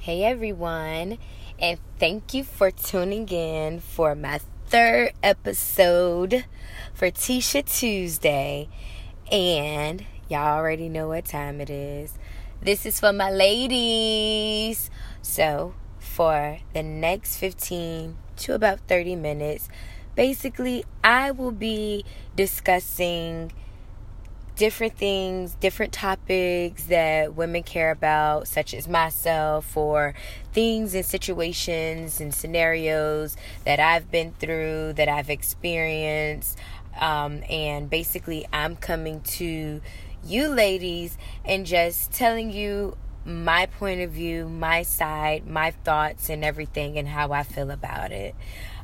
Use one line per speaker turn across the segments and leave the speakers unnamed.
Hey everyone, and thank you for tuning in for my third episode for Tisha Tuesday. And y'all already know what time it is. This is for my ladies. So, for the next 15 to about 30 minutes, basically, I will be discussing different things, different topics that women care about, such as myself, or things and situations and scenarios that I've been through, that I've experienced. Um, and basically, I'm coming to you ladies and just telling you my point of view, my side, my thoughts, and everything, and how I feel about it.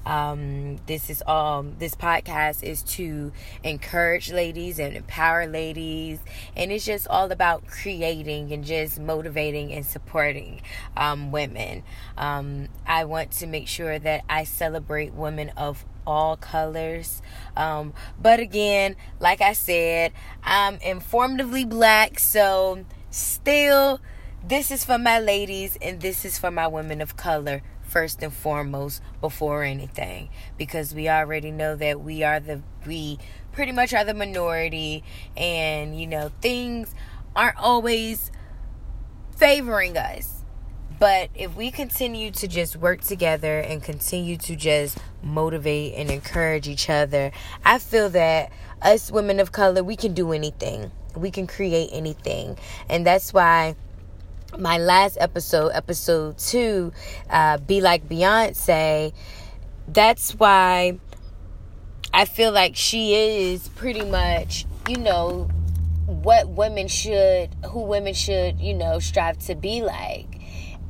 Um, this is all. This podcast is to encourage ladies and empower ladies, and it's just all about creating and just motivating and supporting um, women. Um, I want to make sure that I celebrate women of all colors. Um, but again, like I said, I'm informatively black, so still, this is for my ladies and this is for my women of color first and foremost before anything because we already know that we are the we pretty much are the minority and you know things aren't always favoring us. But if we continue to just work together and continue to just motivate and encourage each other i feel that us women of color we can do anything. We can create anything. And that's why my last episode, episode two, uh, Be Like Beyonce, that's why I feel like she is pretty much, you know, what women should, who women should, you know, strive to be like.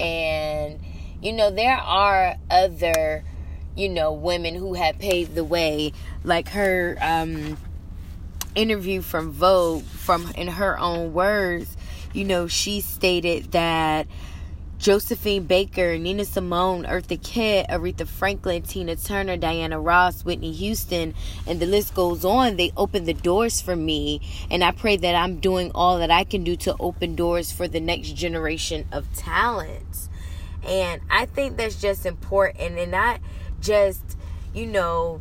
And, you know, there are other, you know, women who have paved the way, like her um, interview from Vogue, from in her own words you know, she stated that Josephine Baker, Nina Simone, Eartha Kitt, Aretha Franklin, Tina Turner, Diana Ross, Whitney Houston, and the list goes on. They opened the doors for me, and I pray that I'm doing all that I can do to open doors for the next generation of talents. And I think that's just important, and not just, you know,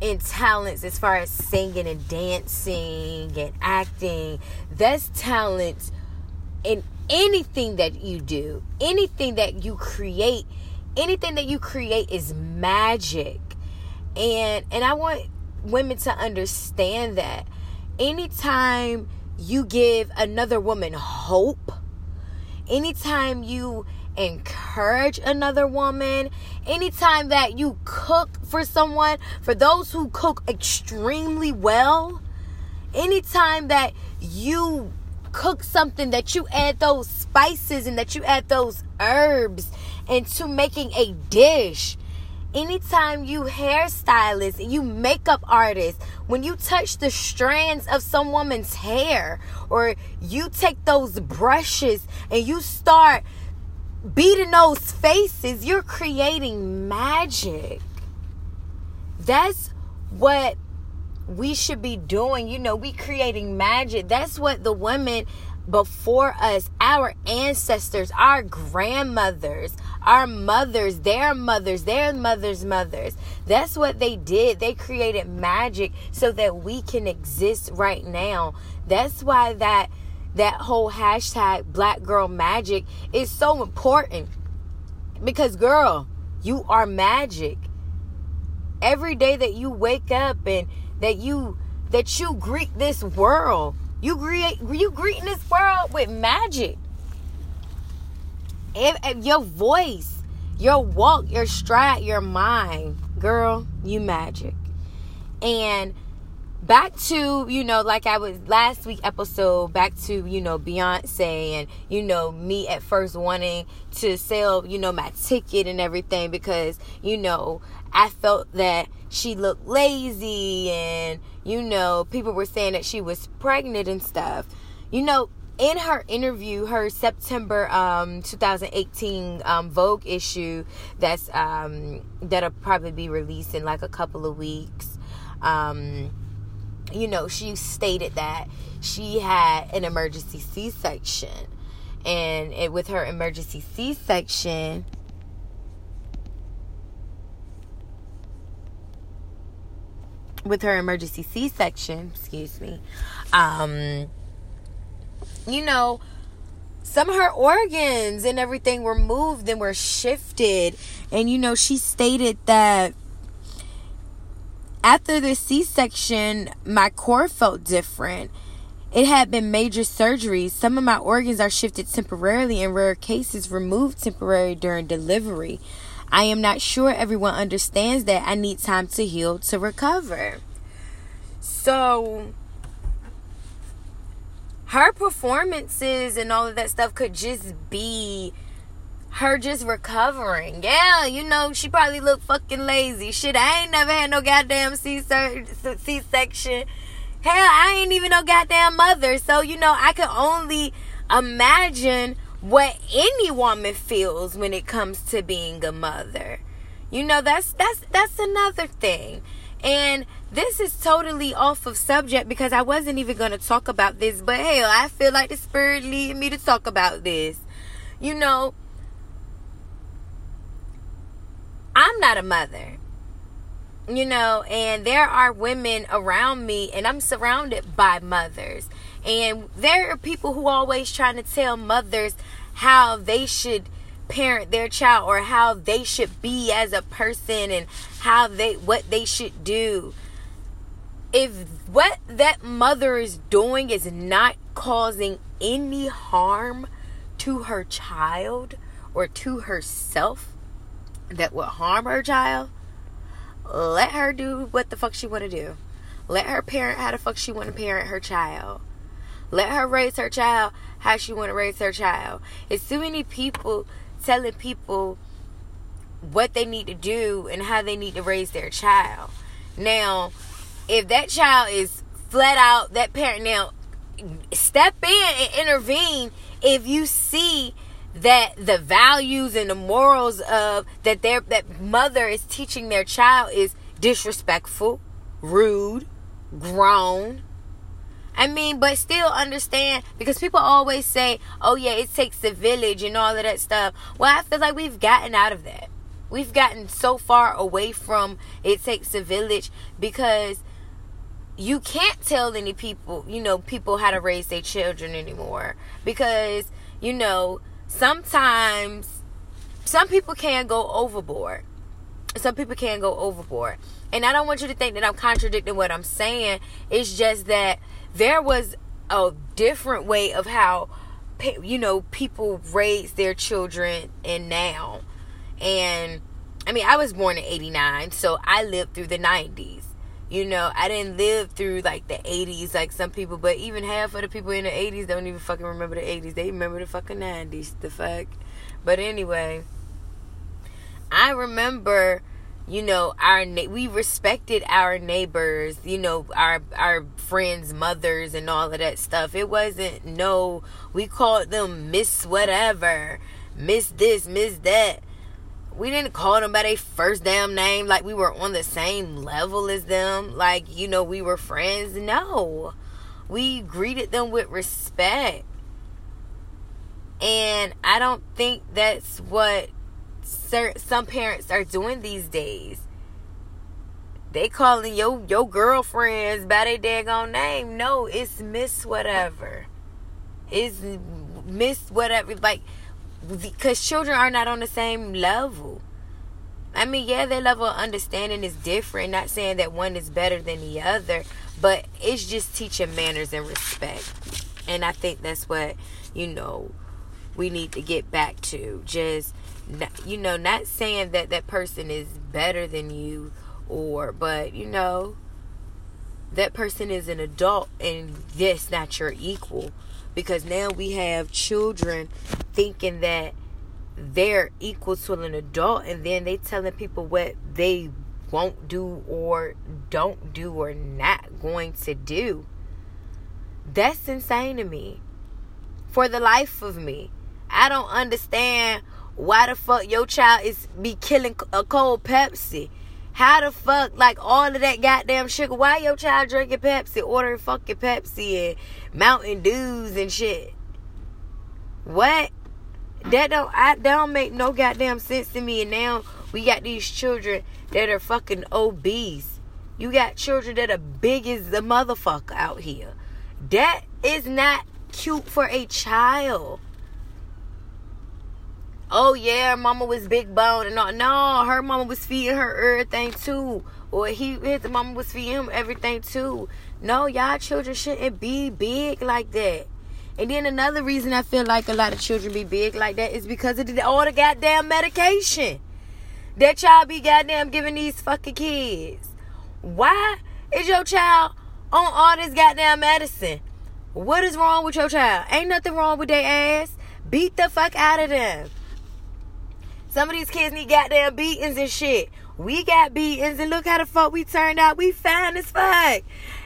in talents as far as singing and dancing and acting. That's talent in anything that you do, anything that you create, anything that you create is magic. And and I want women to understand that anytime you give another woman hope, anytime you encourage another woman, anytime that you cook for someone, for those who cook extremely well, anytime that you cook something that you add those spices and that you add those herbs into making a dish. Anytime you hairstylist and you makeup artist when you touch the strands of some woman's hair or you take those brushes and you start beating those faces you're creating magic. That's what we should be doing. You know, we creating magic. That's what the women before us, our ancestors, our grandmothers, our mothers, their mothers, their mothers' mothers. That's what they did. They created magic so that we can exist right now. That's why that that whole hashtag black girl magic is so important. Because girl, you are magic. Every day that you wake up and that you that you greet this world. You greet you greeting this world with magic. If, if your voice, your walk, your stride, your mind, girl, you magic. And back to you know like i was last week episode back to you know beyonce and you know me at first wanting to sell you know my ticket and everything because you know i felt that she looked lazy and you know people were saying that she was pregnant and stuff you know in her interview her september um, 2018 um, vogue issue that's um, that'll probably be released in like a couple of weeks um, you know, she stated that she had an emergency C section. and it, with her emergency C-section with her emergency C-section, excuse me, um, you know, some of her organs and everything were moved and were shifted. And you know, she stated that after the C-section, my core felt different. It had been major surgeries. Some of my organs are shifted temporarily, in rare cases, removed temporarily during delivery. I am not sure everyone understands that I need time to heal to recover. So, her performances and all of that stuff could just be her just recovering. Yeah, you know, she probably looked fucking lazy. Shit, I ain't never had no goddamn C section. Hell, I ain't even no goddamn mother. So, you know, I can only imagine what any woman feels when it comes to being a mother. You know, that's that's that's another thing. And this is totally off of subject because I wasn't even going to talk about this, but hell, I feel like the spirit leading me to talk about this. You know, I'm not a mother. You know, and there are women around me and I'm surrounded by mothers. And there are people who always trying to tell mothers how they should parent their child or how they should be as a person and how they what they should do if what that mother is doing is not causing any harm to her child or to herself that would harm her child let her do what the fuck she want to do. Let her parent how the fuck she want to parent her child. Let her raise her child how she want to raise her child. It's too many people telling people what they need to do and how they need to raise their child. Now, if that child is flat out that parent now step in and intervene if you see that the values and the morals of that their that mother is teaching their child is disrespectful, rude, grown, I mean, but still understand because people always say, oh, yeah, it takes a village and all of that stuff. Well, I feel like we've gotten out of that. We've gotten so far away from it takes a village because you can't tell any people, you know, people how to raise their children anymore because, you know, sometimes some people can go overboard. Some people can go overboard. And I don't want you to think that I'm contradicting what I'm saying. It's just that there was a different way of how you know people raise their children and now and i mean i was born in 89 so i lived through the 90s you know i didn't live through like the 80s like some people but even half of the people in the 80s don't even fucking remember the 80s they remember the fucking 90s the fuck? But anyway i remember you know our we respected our neighbors you know our our friends mothers and all of that stuff. It wasn't no we called them miss whatever miss this miss that we didn't call them by their first damn name like we were on the same level as them like you know we were friends no we greeted them with respect and i don't think that's what some parents are doing these days. They calling your your girlfriends by their daggone name. No, it's Miss whatever. It's Miss whatever. Like, because children are not on the same level. I mean, yeah, their level of understanding is different. Not saying that one is better than the other, but it's just teaching manners and respect. And I think that's what, you know, we need to get back to. Just you know, not saying that that person is better than you or, but you know, that person is an adult and yes, not your equal. Because now we have children thinking that they're equal to an adult and then they telling people what they won't do or don't do or not going to do. That's insane to me. For the life of me. I don't understand why the fuck your child is be killing a cold Pepsi? How the fuck, like all of that goddamn sugar? Why your child drinking Pepsi, ordering fucking Pepsi and Mountain Dews and shit? What? That don't I that don't make no goddamn sense to me. And now we got these children that are fucking obese. You got children that are big as the motherfucker out here. That is not cute for a child. Oh yeah, mama was big bone and all. No, her mama was feeding her everything too. Or he his mama was feeding him everything too. No, y'all children shouldn't be big like that. And then another reason I feel like a lot of children be big like that is because of the, all the goddamn medication that y'all be goddamn giving these fucking kids. Why is your child on all this goddamn medicine? What is wrong with your child? Ain't nothing wrong with their ass. Beat the fuck out of them. Some of these kids need goddamn beatings and shit. We got beatings and look how the fuck we turned out. We fine as fuck.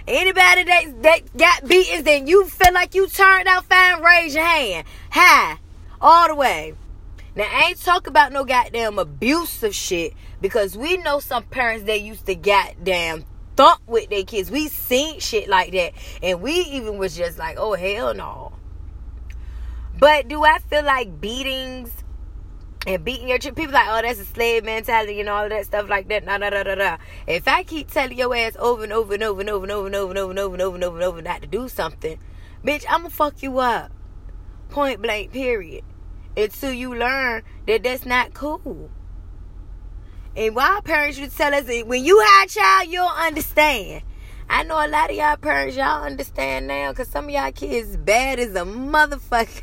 Anybody that, that got beatings then you feel like you turned out fine, raise your hand. High. All the way. Now I ain't talk about no goddamn abusive shit because we know some parents that used to goddamn thump with their kids. We seen shit like that. And we even was just like, oh hell no. But do I feel like beatings and beating your chick. People like, oh, that's a slave mentality and all of that stuff like that. Nah, nah, nah, nah, nah. If I keep telling your ass over and over and over and over and over and over and over and over and over and over and over not to do something, bitch, I'ma fuck you up. Point blank, period. Until you learn that that's not cool. And why parents should tell us when you have a child, you'll understand. I know a lot of y'all parents, y'all understand now, cause some of y'all kids bad as a motherfucker.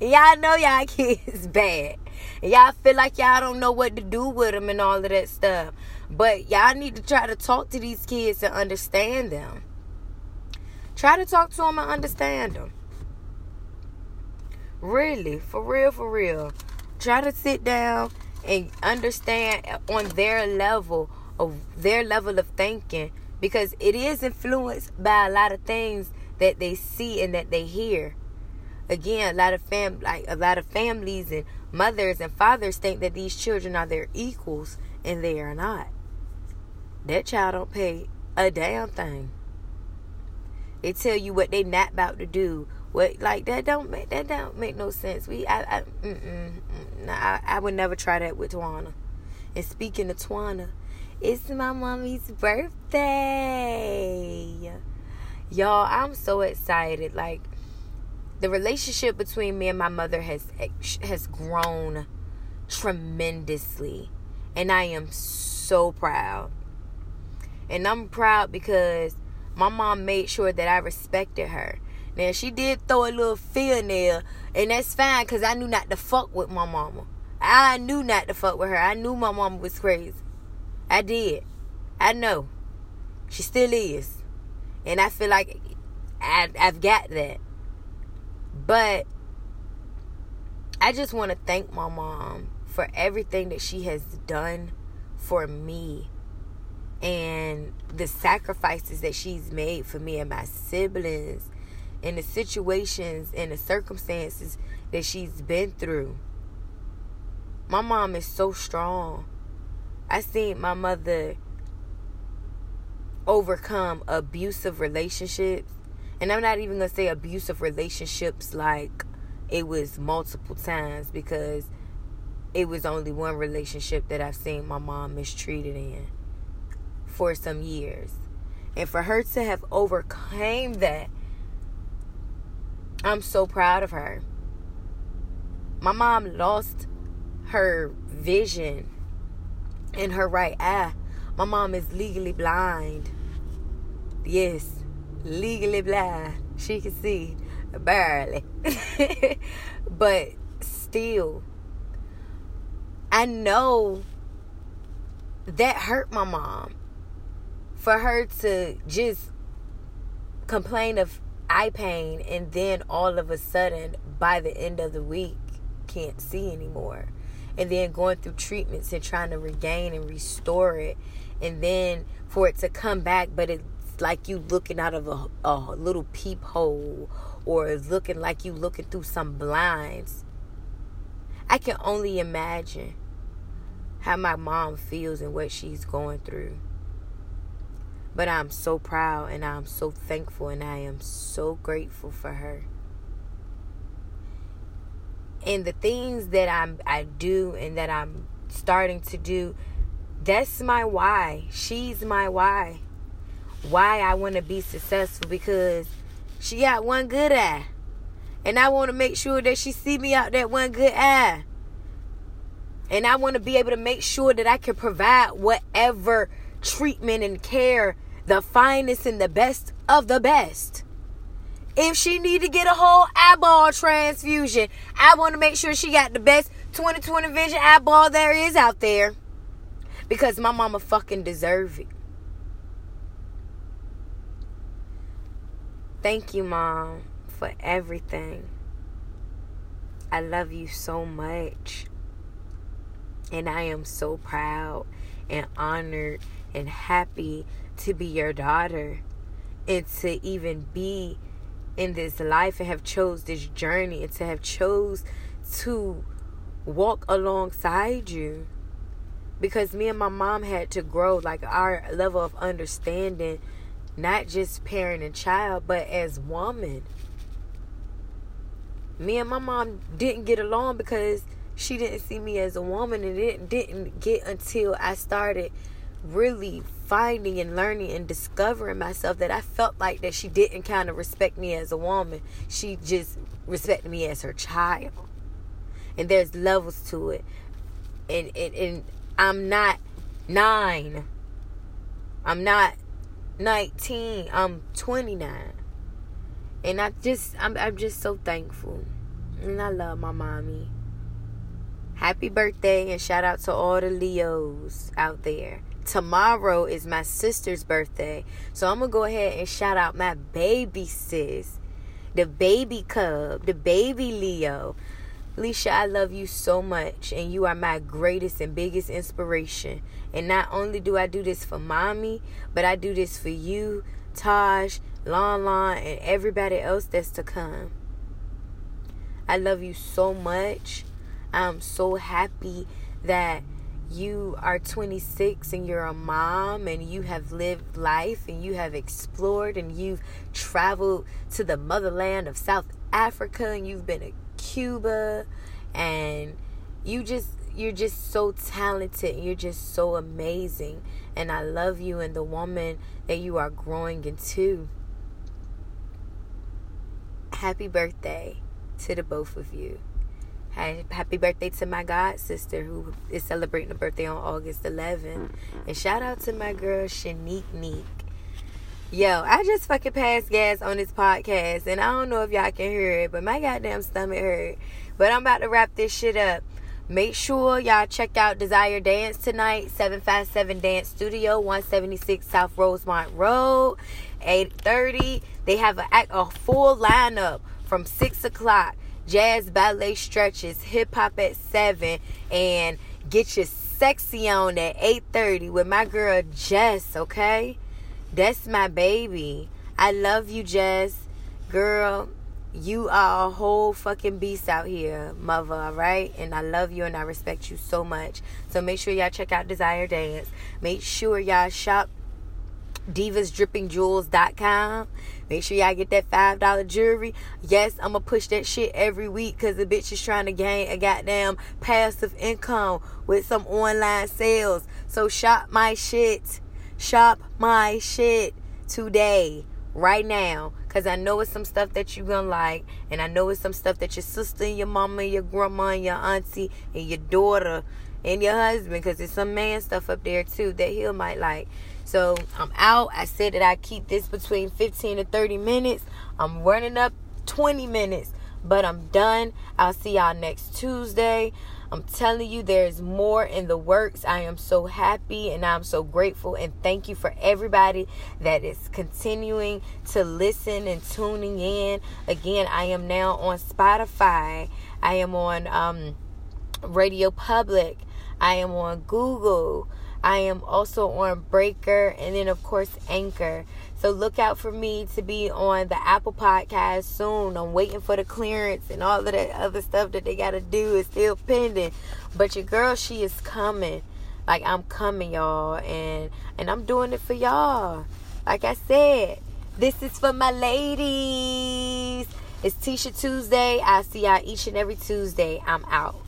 Y'all know y'all kids bad. Y'all feel like y'all don't know what to do with them and all of that stuff. But y'all need to try to talk to these kids and understand them. Try to talk to them and understand them. Really, for real, for real. Try to sit down and understand on their level of their level of thinking because it is influenced by a lot of things that they see and that they hear again, a lot of fam like a lot of families and mothers and fathers think that these children are their equals and they are not. That child don't pay a damn thing. They tell you what they not about to do. What like that don't make that don't make no sense. We I I mm-mm, nah, I, I would never try that with Twana. And speaking of Twana, it's my mommy's birthday. Y'all, I'm so excited. Like the relationship between me and my mother has has grown tremendously and I am so proud. And I'm proud because my mom made sure that I respected her. Now she did throw a little fear there, and that's fine because I knew not to fuck with my mama. I knew not to fuck with her. I knew my mama was crazy. I did. I know. She still is. And I feel like I, I've got that. But I just want to thank my mom for everything that she has done for me and the sacrifices that she's made for me and my siblings and the situations and the circumstances that she's been through. My mom is so strong. I seen my mother overcome abusive relationships and I'm not even gonna say abusive relationships like it was multiple times because it was only one relationship that I've seen my mom mistreated in for some years. And for her to have overcame that, I'm so proud of her. My mom lost her vision in her right eye. My mom is legally blind. Yes, legally blind. She can see barely. but still, I know that hurt my mom. For her to just complain of eye pain and then all of a sudden by the end of the week can't see anymore. And then going through treatments and trying to regain and restore it. And then for it to come back, but it like you looking out of a, a little peephole or looking like you looking through some blinds. I can only imagine how my mom feels and what she's going through. But I'm so proud and I'm so thankful and I am so grateful for her. and the things that I'm I do and that I'm starting to do that's my why. She's my why. Why I want to be successful because she got one good eye. And I want to make sure that she see me out that one good eye. And I want to be able to make sure that I can provide whatever treatment and care, the finest and the best of the best. If she need to get a whole eyeball transfusion, I want to make sure she got the best 20/20 vision eyeball there is out there. Because my mama fucking deserve it. Thank you, mom, for everything. I love you so much. And I am so proud and honored and happy to be your daughter and to even be in this life and have chose this journey and to have chose to walk alongside you because me and my mom had to grow like our level of understanding not just parent and child but as woman me and my mom didn't get along because she didn't see me as a woman and it didn't get until I started really finding and learning and discovering myself that I felt like that she didn't kind of respect me as a woman. She just respected me as her child. And there's levels to it. And and, and I'm not nine. I'm not 19. I'm 29. And I just I'm I'm just so thankful. And I love my mommy. Happy birthday and shout out to all the Leos out there. Tomorrow is my sister's birthday. So I'm going to go ahead and shout out my baby sis, the baby cub, the baby Leo. Leisha, I love you so much, and you are my greatest and biggest inspiration. And not only do I do this for mommy, but I do this for you, Taj, Lon Lon, and everybody else that's to come. I love you so much. I'm so happy that you are 26 and you're a mom and you have lived life and you have explored and you've traveled to the motherland of South Africa and you've been to Cuba and you just you're just so talented you're just so amazing and I love you and the woman that you are growing into. Happy birthday to the both of you. Happy birthday to my god sister who is celebrating a birthday on August 11th. And shout out to my girl Shanique Neek. Yo, I just fucking passed gas on this podcast, and I don't know if y'all can hear it, but my goddamn stomach hurt. But I'm about to wrap this shit up. Make sure y'all check out Desire Dance tonight, 757 Dance Studio, 176 South Rosemont Road, 8:30. They have a, a full lineup from six o'clock jazz ballet stretches, hip hop at 7, and get your sexy on at 8:30 with my girl Jess, okay? That's my baby. I love you, Jess. Girl, you are a whole fucking beast out here, mother, alright? And I love you and I respect you so much. So make sure y'all check out Desire Dance. Make sure y'all shop divasdrippingjewels.com. Make sure y'all get that $5 jewelry. Yes, I'm going to push that shit every week because the bitch is trying to gain a goddamn passive income with some online sales. So shop my shit. Shop my shit today, right now. Because I know it's some stuff that you're going to like. And I know it's some stuff that your sister and your mama and your grandma and your auntie and your daughter and your husband. Because there's some man stuff up there too that he might like. So I'm out. I said that I keep this between 15 to 30 minutes. I'm running up 20 minutes, but I'm done. I'll see y'all next Tuesday. I'm telling you, there's more in the works. I am so happy and I'm so grateful. And thank you for everybody that is continuing to listen and tuning in. Again, I am now on Spotify, I am on um, Radio Public, I am on Google. I am also on Breaker and then, of course, Anchor. So look out for me to be on the Apple Podcast soon. I'm waiting for the clearance and all of that other stuff that they got to do is still pending. But your girl, she is coming. Like I'm coming, y'all, and and I'm doing it for y'all. Like I said, this is for my ladies. It's Tisha Tuesday. I see y'all each and every Tuesday. I'm out.